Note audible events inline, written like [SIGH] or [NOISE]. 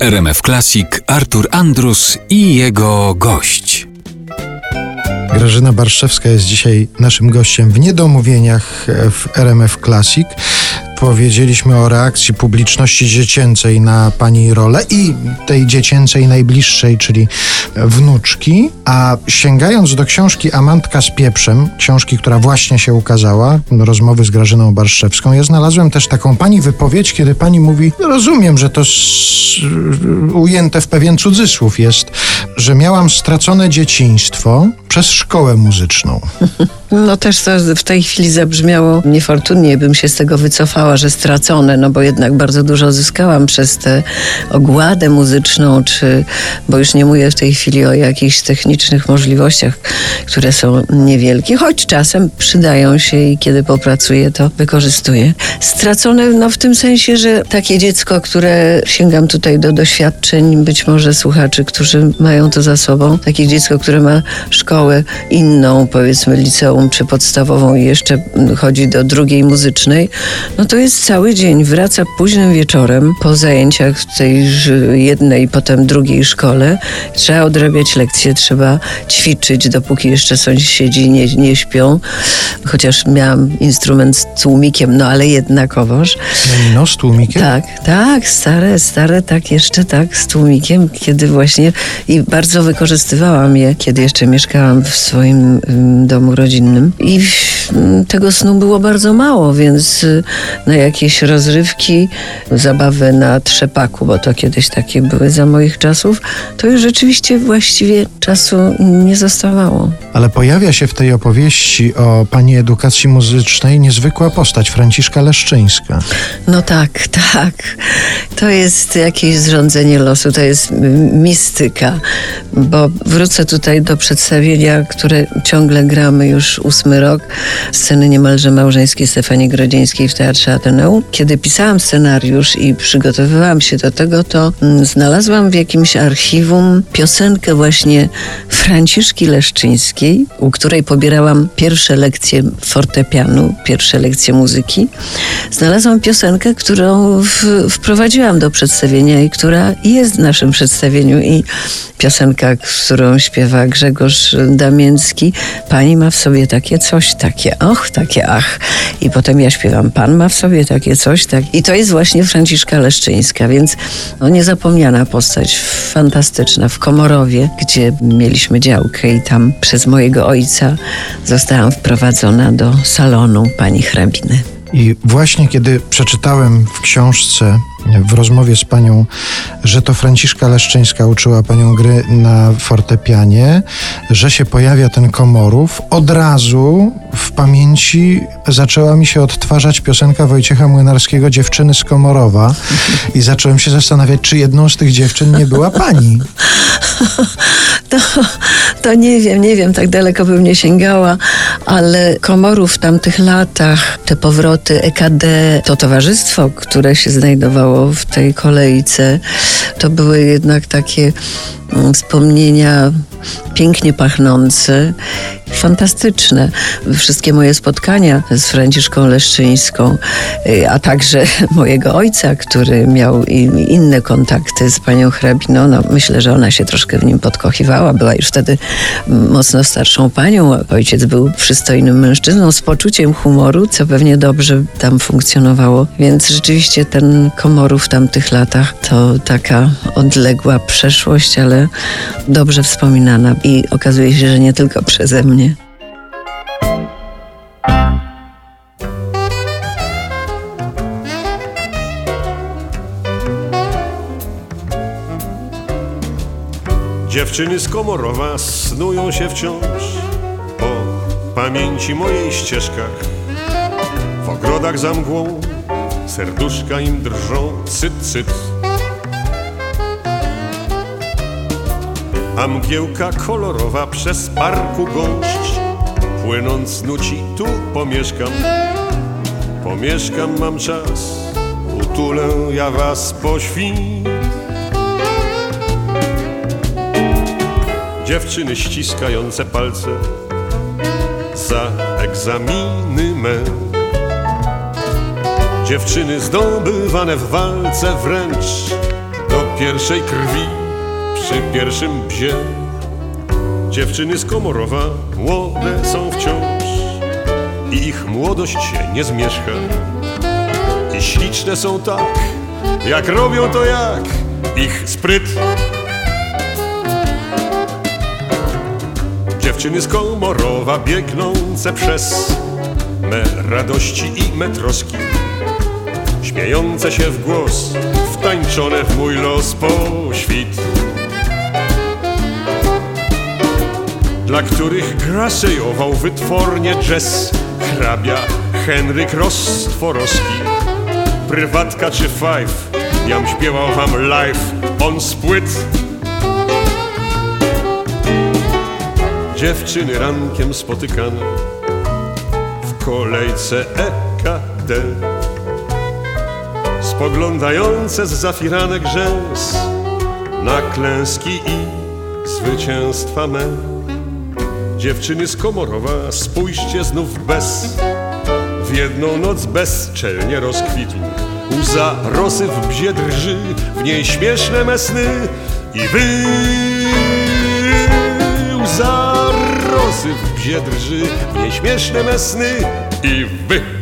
RMF Classic Artur Andrus i jego gość. Grażyna Barszewska jest dzisiaj naszym gościem w Niedomówieniach w RMF Classic powiedzieliśmy o reakcji publiczności dziecięcej na pani rolę i tej dziecięcej najbliższej, czyli wnuczki. A sięgając do książki Amantka z pieprzem, książki, która właśnie się ukazała, rozmowy z Grażyną Barszewską, ja znalazłem też taką pani wypowiedź, kiedy pani mówi, rozumiem, że to ujęte w pewien cudzysłów jest, że miałam stracone dzieciństwo przez szkołę muzyczną. [LAUGHS] No też to w tej chwili zabrzmiało niefortunnie, bym się z tego wycofała, że stracone, no bo jednak bardzo dużo zyskałam przez tę ogładę muzyczną, czy, bo już nie mówię w tej chwili o jakichś technicznych możliwościach, które są niewielkie, choć czasem przydają się i kiedy popracuję, to wykorzystuję. Stracone no w tym sensie, że takie dziecko, które sięgam tutaj do doświadczeń, być może słuchaczy, którzy mają to za sobą, takie dziecko, które ma szkołę inną, powiedzmy liceum, czy podstawową i jeszcze chodzi do drugiej muzycznej, no to jest cały dzień. Wraca późnym wieczorem po zajęciach w tej jednej, potem drugiej szkole. Trzeba odrabiać lekcje, trzeba ćwiczyć, dopóki jeszcze sąsiedzi nie, nie Chociaż miałam instrument z tłumikiem, no ale jednakowoż. No z tłumikiem? Tak, tak, stare, stare, tak, jeszcze tak, z tłumikiem, kiedy właśnie i bardzo wykorzystywałam je, kiedy jeszcze mieszkałam w swoim domu rodzinnym innym. I tego snu było bardzo mało, więc y, na jakieś rozrywki, zabawę na trzepaku, bo to kiedyś takie były za moich czasów, to już rzeczywiście właściwie czasu nie zostawało. Ale pojawia się w tej opowieści o pani edukacji muzycznej niezwykła postać, Franciszka Leszczyńska. No tak, [LAUGHS] tak. To jest jakieś zrządzenie losu, to jest mistyka, bo wrócę tutaj do przedstawienia, które ciągle gramy już ósmy rok, sceny niemalże małżeńskiej Stefanii Grodzieńskiej w Teatrze Ateneum. Kiedy pisałam scenariusz i przygotowywałam się do tego, to mm, znalazłam w jakimś archiwum piosenkę właśnie Franciszki Leszczyńskiej, u której pobierałam pierwsze lekcje fortepianu, pierwsze lekcje muzyki. Znalazłam piosenkę, którą w, wprowadziłam do przedstawienia i która jest w naszym przedstawieniu i piosenka, którą śpiewa Grzegorz Damięcki. Pani ma w sobie takie coś, takie och, takie ach. I potem ja śpiewam, pan ma w sobie takie coś, tak. I to jest właśnie Franciszka Leszczyńska, więc no, niezapomniana postać, fantastyczna. W Komorowie, gdzie mieliśmy działkę i tam przez mojego ojca zostałam wprowadzona do salonu pani hrabiny. I właśnie kiedy przeczytałem w książce w rozmowie z panią, że to Franciszka Leszczyńska uczyła panią gry na fortepianie, że się pojawia ten komorów. Od razu w pamięci zaczęła mi się odtwarzać piosenka Wojciecha Młynarskiego Dziewczyny z Komorowa i zacząłem się zastanawiać, czy jedną z tych dziewczyn nie była pani. [LAUGHS] To, to nie wiem, nie wiem, tak daleko bym nie sięgała, ale Komorów w tamtych latach, te powroty EKD, to towarzystwo, które się znajdowało w tej kolejce. To były jednak takie mm, wspomnienia pięknie pachnące fantastyczne. Wszystkie moje spotkania z Franciszką Leszczyńską, y, a także [LAUGHS] mojego ojca, który miał inne kontakty z panią hrabiną, no myślę, że ona się troszkę w nim podkochiwała. Była już wtedy mocno starszą panią. Ojciec był przystojnym mężczyzną z poczuciem humoru, co pewnie dobrze tam funkcjonowało. Więc rzeczywiście ten komorów w tamtych latach to taka odległa przeszłość, ale dobrze wspominana i okazuje się, że nie tylko przeze mnie. Dziewczyny z Komorowa snują się wciąż Po pamięci mojej ścieżkach. W ogrodach za mgłą Serduszka im drżą cyt, cyt. A mgiełka kolorowa przez parku gąszcz Płynąc nuci tu pomieszkam. Pomieszkam mam czas Utulę ja was po świnie Dziewczyny ściskające palce za egzaminy me. Dziewczyny zdobywane w walce wręcz do pierwszej krwi przy pierwszym bzie. Dziewczyny z Komorowa młode są wciąż i ich młodość się nie zmierzcha. I śliczne są tak, jak robią to jak ich spryt. Dziewczyny z Komorowa biegnące przez me radości i me troski Śmiejące się w głos, wtańczone w mój los po świt. Dla których grasejował wytwornie jazz Hrabia Henryk Rostworowski. Prywatka czy five, jam śpiewał wam live on spłyt Dziewczyny rankiem spotykane. W kolejce EKD Spoglądające z zafiranek rzęs na klęski i zwycięstwa me. Dziewczyny z Komorowa, spójrzcie znów bez. W jedną noc bezczelnie rozkwitł. Łza rosy w bzie drży, w niej śmieszne me sny I wy. Łza rosy w bzie drży, w niej śmieszne me sny I wy